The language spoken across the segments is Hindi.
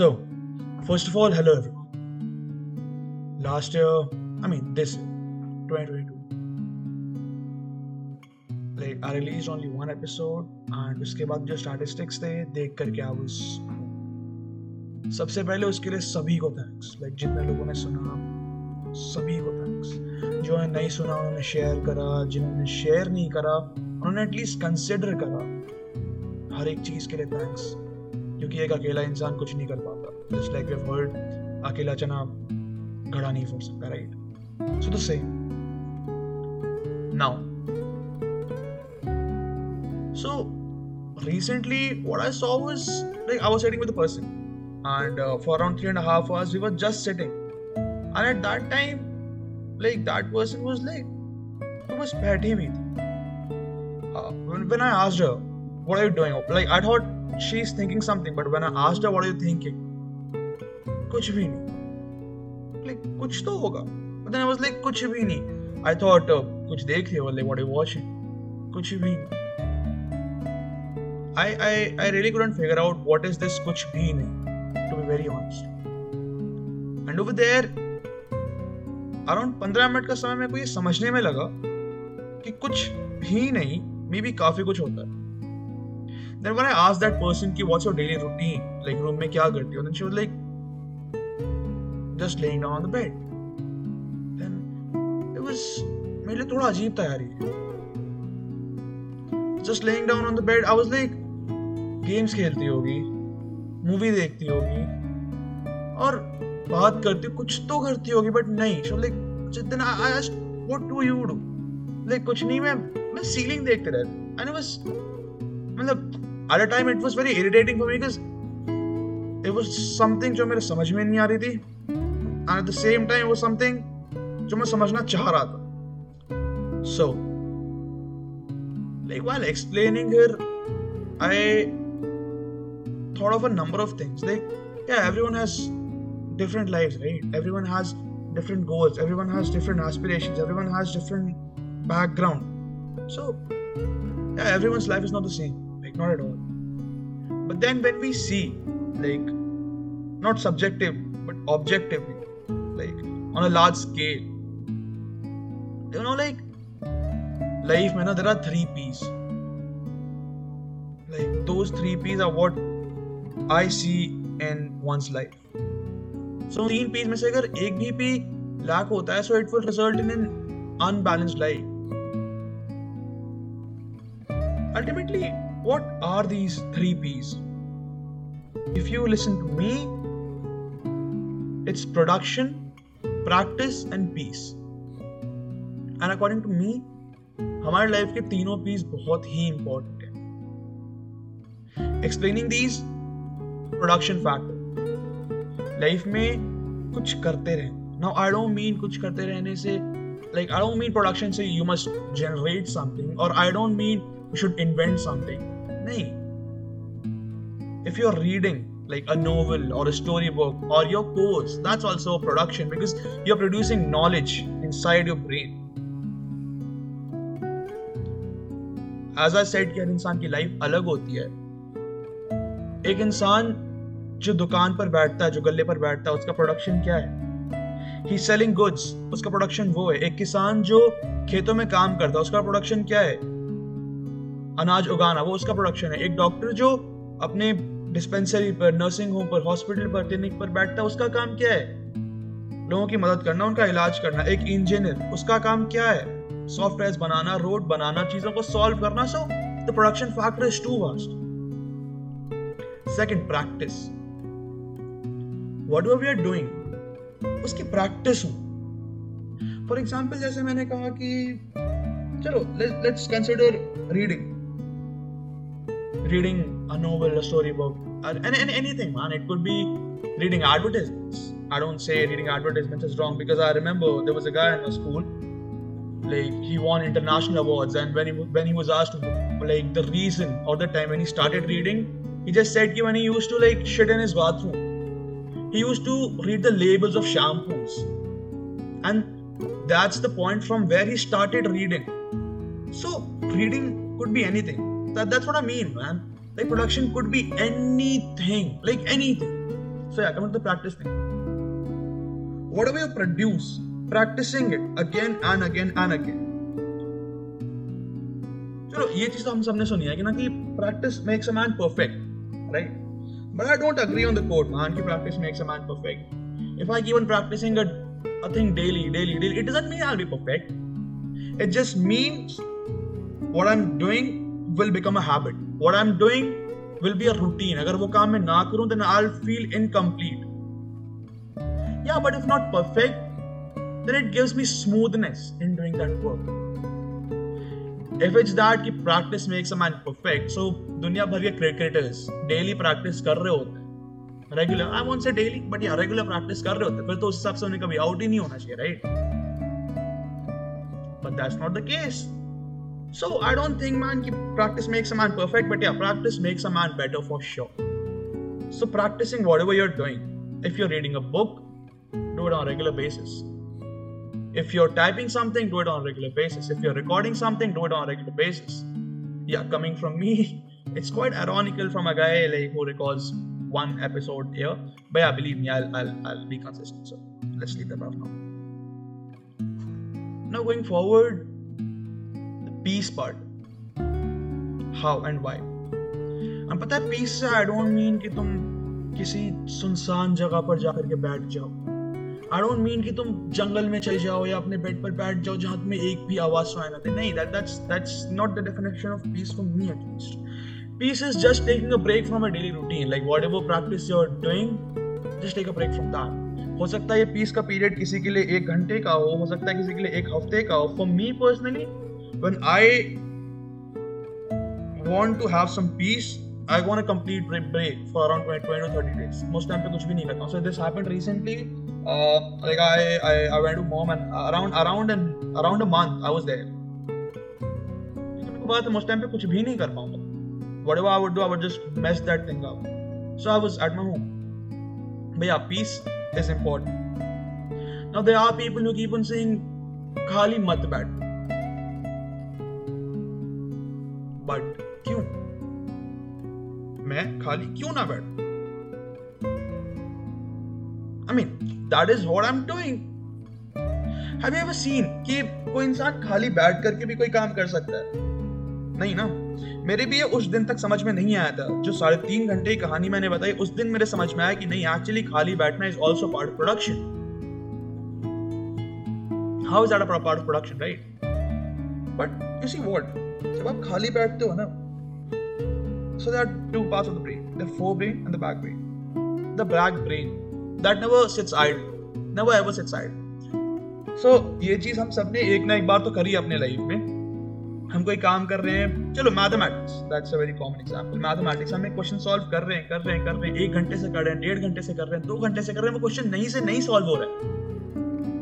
So, first of all, hello everyone. Last year, I mean this year, 2022, like I released only one episode and उसके बाद जो statistics थे देख करके I was सबसे पहले उसके लिए सभी को थैंक्स लाइक जितने लोगों ने सुना सभी को थैंक्स जो है नहीं सुना उन्होंने शेयर करा. जिन्होंने शेयर नहीं करा उन्होंने एटलीस्ट कंसिडर करा हर एक चीज़ के लिए थैंक्स क्योंकि एक अकेला इंसान कुछ नहीं कर पाता। जस्ट लाइक यू हर्ड अकेला चना घड़ा नहीं फूट सकता right so the same now so recently what I saw was like I was sitting with a person and for around three and half hours we were just sitting and at that time like that person was like वो बस बैठी हुई थी. When I asked her what are you doing like I thought thinking something but when I asked her what are you thinking कुछ भी नहीं like कुछ तो होगा but then I was like कुछ भी नहीं thought uh, कुछ देख रही हो what are you watching कुछ भी I, I I really couldn't figure out what is this कुछ भी नहीं to be very honest and over there around पंद्रह मिनट का समय मेरे को ये समझने में लगा कि कुछ भी नहीं मे बी काफ़ी कुछ होता है Then when I asked that person कि what's your daily routine like room में क्या करती हो then she was like just laying down on the bed then it was मेरे लिए थोड़ा अजीब था यार ये just laying down on the bed I was like games खेलती होगी मूवी देखती होगी और बात करती कुछ तो करती होगी बट नहीं सो लाइक जितना I asked what do you do like कुछ नहीं मैं मैं सीलिंग देखते रहता एंड वाज मतलब at a time it was very irritating for me because it was something जो मेरे समझ में नहीं आ रही थी and at the same time वो समथिंग जो मैं समझना चाह रहा था सो like while explaining her i thought of a number of things like yeah everyone has different lives right everyone has different goals everyone has different aspirations everyone has different background so yeah everyone's life is not the same like not at all but then when we see like not subjective but objectively like on a large scale you know like life man there are three p's like those three p's are what i see in one's life so तीन पीस में से अगर एक भी पी लैक होता है so it will result in an unbalanced life ultimately What are these three p's? If you listen to me, it's production, practice, and peace. And according to me, हमारे लाइफ के तीनों पीस बहुत ही इंपॉर्टेंट है. Explaining these production factor life में कुछ करते रहे. नाउ आई डोंट मीन कुछ करते रहने से like I don't mean production से यू मस्ट जनरेट समथिंग और I don't mean you should invent something नहीं if you're reading like a novel or a storybook or your course that's also a production because you're producing knowledge inside your brain as I said कि हर इंसान की लाइफ अलग होती है एक इंसान जो दुकान पर बैठता है जो गले पर बैठता है उसका प्रोडक्शन क्या है ही सेलिंग गुड्स उसका प्रोडक्शन वो है एक किसान जो खेतों में काम करता है उसका प्रोडक्शन क्या है अनाज उगाना, वो उसका प्रोडक्शन है। एक डॉक्टर जो अपने डिस्पेंसरी पर नर्सिंग होम पर हॉस्पिटल पर क्लिनिक पर बैठता है उसका काम क्या है? लोगों की मदद करना, उनका इलाज करना। एक इंजीनियर उसका काम क्या है? सॉफ्टवेयर बनाना रोड बनाना, चीज़ों को सॉल्व करना। So the production factor is to vast second practice what we are doing उसकी प्रैक्टिस हो। फॉर एग्ज़ाम्पल जैसे मैंने कहा कि, चलो let's consider reading reading a novel, a storybook, or and, anything, man. It could be reading advertisements. I don't say reading advertisements is wrong because I remember there was a guy in my school, like he won international awards, and when he when he was asked like the reason or the time when he started reading, he just said that when he used to like shit in his bathroom, he used to read the labels of shampoos, and that's the point from where he started reading. So reading could be anything that, that's what i mean man like production could be anything like anything so So yeah, coming to the practice thing. Whatever you produce, practicing it again and again and again. चलो ये चीज तो हम सबने सुनी है कि ना कि practice makes a man perfect right but I don't agree on the quote man कि practice makes a man perfect if i keep on practicing a, a thing daily daily daily it doesn't mean i'll be perfect it just means what i'm doing will become a habit what i'm doing will be a routine अगर वो काम मैं ना करूँ then i'll feel incomplete yeah but if not perfect then it gives me smoothness in doing that work if it's that कि practice makes a man perfect so दुनिया भर के क्रिकेटर्स डेली प्रैक्टिस कर रहे होते हैं regular I won't say daily but या रेगुलर प्रैक्टिस कर रहे होते हैं फिर तो उस हिसाब से उन्हें कभी आउट ही नहीं होना चाहिए right but that's not the case So I don't think man practice makes a man perfect, but yeah, practice makes a man better for sure. So practicing whatever you're doing, if you're reading a book, do it on a regular basis. If you're typing something, do it on a regular basis. If you're recording something, do it on a regular basis. Yeah, coming from me, it's quite ironical from a guy like who records one episode here. But yeah, believe me, I'll I'll, I'll be consistent. So let's leave that off now. Now going forward, peace part. How and why? हम पता है पीस से आई डोंट मीन कि तुम किसी सुनसान जगह पर जाकर के बैठ जाओ आई डोंट मीन कि तुम जंगल में चल जाओ या अपने बेड पर बैठ जाओ जहाँ तुम्हें एक भी आवाज़ सुनाई ना दे नहीं that that's that's not the definition of peace for me at least peace is just taking a break from a daily routine like whatever practice you are doing just take a break from that हो सकता है ये पीस का पीरियड किसी के लिए एक घंटे का हो हो सकता है किसी के लिए एक हफ़्ते का हो for me personally when I want to have some peace I want a complete break for around 20, 20 to 30 days. Most time पे कुछ भी नहीं करता So this happened recently. Uh, like I, I I went to mom and around around and around a month I was there. बात है most time पे कुछ भी नहीं कर पाऊँगा. Whatever I would do, I would just mess that thing up. So I was at my home. But yeah, peace is important. Now there are people who keep on saying खाली मत बैठ. मैं खाली क्यों ना बैठ? Mean mean, that is what I'm doing. Have you ever seen कि कोई इंसान खाली बैठ करके भी कोई काम कर सकता है? नहीं ना? मेरे भी ये उस दिन तक समझ में नहीं आया था जो साढ़े तीन घंटे की कहानी मैंने बताई उस दिन मेरे समझ में आया कि नहीं एक्चुअली खाली बैठना is also part of production how is that part of production right but you see what जब आप खाली बैठते हो ना so there are two parts of the brain the forebrain and the back brain the back brain that never sits idle never ever sits idle. So so, ये चीज़ हम सबने एक ना एक बार तो करी अपने लाइफ में। हम कोई काम कर रहे हैं चलो mathematics that's a very common example mathematics हम क्वेश्चन सॉल्व कर रहे हैं कर रहे हैं कर रहे हैं एक घंटे से कर रहे हैं डेढ़ घंटे से कर रहे हैं दो घंटे से कर रहे हैं वो क्वेश्चन नहीं से नहीं सॉल्व हो रहा है।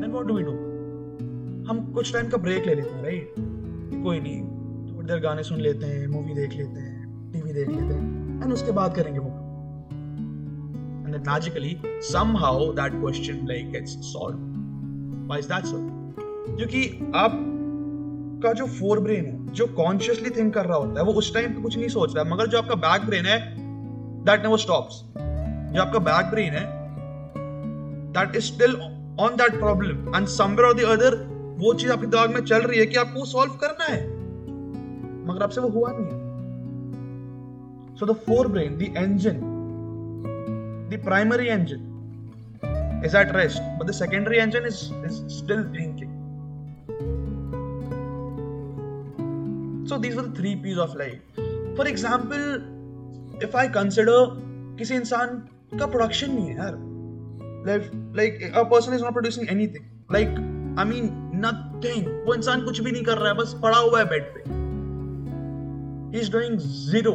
देन डू वी डू हम कुछ टाइम का ब्रेक ले लेते हैं राइट कोई नहीं थोड़ी देर गाने सुन लेते हैं मूवी देख लेते हैं। टीवी देख लेते हैं एंड उसके बाद करेंगे वो। And then magically, somehow that question, like, gets solved. Why is that so? क्योंकि आप का जो फोर ब्रेन है, जो कॉन्शियसली थिंक कर रहा होता है, वो उस टाइम पे कुछ नहीं सोच रहा है, मगर जो आपका बैक ब्रेन है दैट नेवर स्टॉप्स जो आपका बैक ब्रेन है that is still on that problem and somewhere और द अदर वो चीज़ आपके दिमाग में चल रही है कि आपको सॉल्व करना है। मगर आपसे वो हुआ नहीं है। So the forebrain, the engine, the primary engine is at rest, but the secondary engine is, is still thinking. So these were the three P's of life. For example, if I consider किसी इंसान का प्रोडक्शन नहीं है यार like like a person is not producing anything like I mean nothing वो इंसान कुछ भी नहीं कर रहा है बस पड़ा हुआ है बेड पे he is doing zero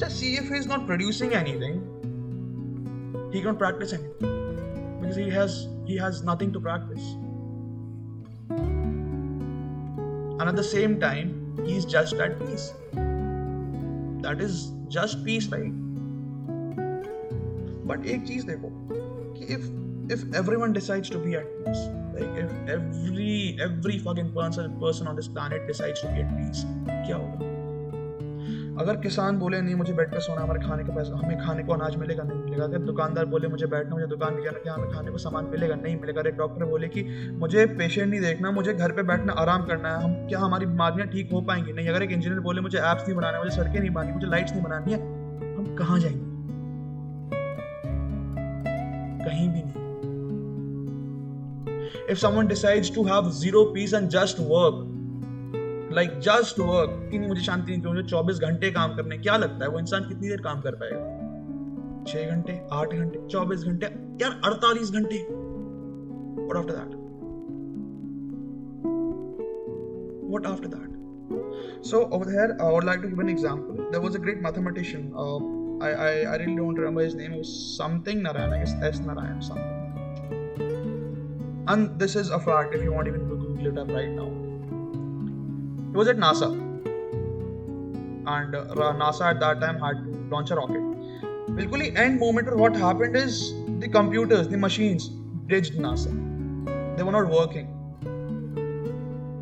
just see if he's not producing anything he can't practice anything because he has he has nothing to practice and at the same time he's just at peace that is just peace right but एक चीज देखो कि if if everyone decides to be at peace like if every every fucking person person on this planet decides to be at peace क्या होगा अगर किसान बोले, नहीं, मुझे बेड पे सोना, हमारे खाने का पैसा, हमें खाने को अनाज मिलेगा, नहीं मिलेगा। अगर दुकानदार बोले, मुझे बैठना, मुझे दुकान पे जाना हमें खाने को सामान मिलेगा, नहीं मिलेगा? एक डॉक्टर बोले कि, मुझे पेशेंट नहीं देखना, मुझे घर पर बैठना, आराम करना है, हम, क्या हमारी बीमारियाँ ठीक हो पाएँगी? नहीं, अगर एक इंजीनियर बोले, मुझे ऐप्स नहीं बनाना, मुझे सड़कें नहीं बनानी, मुझे लाइट्स नहीं बनानी है, हम कहाँ जाएँगे? कहीं भी नहीं। If someone decides to have zero peace and just work like just work कि नहीं मुझे शांति नहीं मुझे चौबीस घंटे काम करने क्या लगता है वो इंसान कितनी देर काम कर पाएगा छह घंटे आठ घंटे चौबीस घंटे यार अड़तालीस घंटे what after that what after that so over here I would like to give an example there was a great mathematician uh, I, I I really don't remember his name it was something Narayan I guess S Narayan something and this is a fact if you want even to google it up right now He was at NASA, and uh, NASA at that time had to launch a rocket. बिल्कुल ही एंड मोमेंट पर what happened is the computers the machines ditched NASA. They were not working.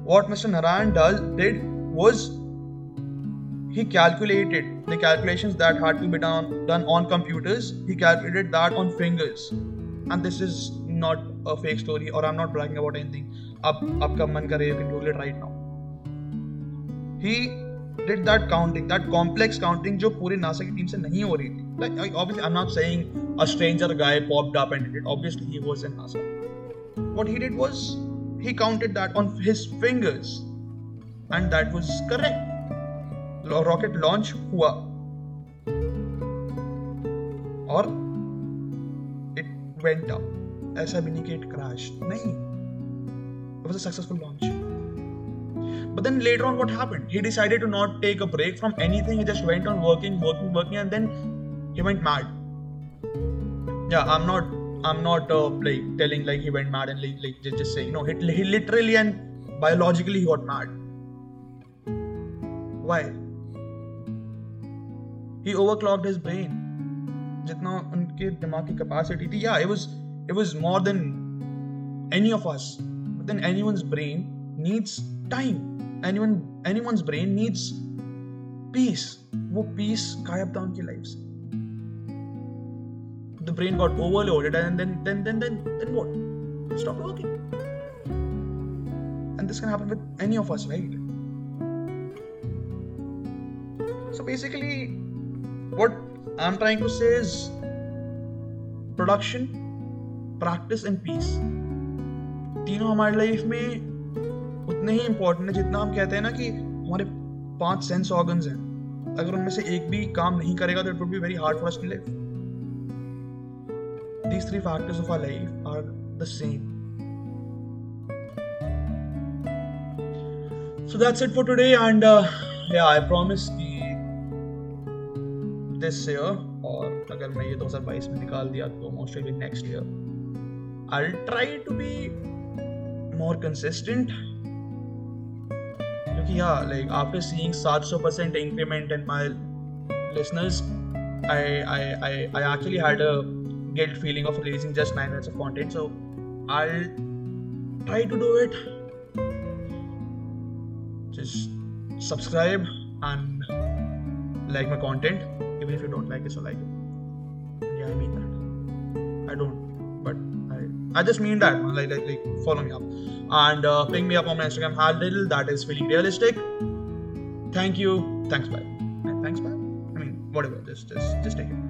What Mr. Narayan does, did was he calculated the calculations that had to be done, done on computers. He calculated that on fingers. And this is not a fake story or I'm not bragging about anything. अब आपका मन करे you can Google it right now. He did that counting that complex counting जो पूरी नासा की टीम से नहीं हो रही थी like obviously i'm not saying a stranger guy popped up and did it obviously he was in nasa what he did was he counted that on his fingers and that was correct rocket launch हुआ और it went up ऐसा भी नहीं कि it crashed नहीं it was a successful launch But then later on, what happened? He decided to not take a break from anything. He just went on working, working, working, and then he went mad. Yeah, I'm not, I'm not uh, like telling like he went mad and like, like just, just saying no. He, he literally and biologically he got mad. Why? He overclocked his brain. जितना उनके दिमाग की कैपेसिटी थी या it was it was more than any of us but then anyone's brain needs time anyone anyone's brain needs peace वो peace गायब था उनकी लाइफ से the brain got overloaded and then then then then then what it stopped working and this can happen with any of us right so basically what i'm trying to say is production practice and peace तीनों हमारी लाइफ में उतने ही इंपॉर्टेंट है जितना हम कहते हैं ना कि हमारे पाँच सेंस ऑर्गन हैं। अगर उनमें से एक भी काम नहीं करेगा तो it would be very hard for us two three factors of our life are the same so that's it for today and I promise this year और अगर मैं ये 2022 में निकाल दिया तो most likely next year I try to be more consistent yeah, like after seeing a percent increment in my listeners, I, I, I, actually had a guilt feeling of releasing just nine minutes of content. So I'll try to do it. Just subscribe and like my content, even if you don't like it, so like it. Yeah, I mean that. I don't, I just mean that, like, like, like follow me up and uh, ping me up on my Instagram handle. That is feeling realistic. Thank you. Thanks, bye. Thanks, bye. I mean, whatever. Just, just, just take it.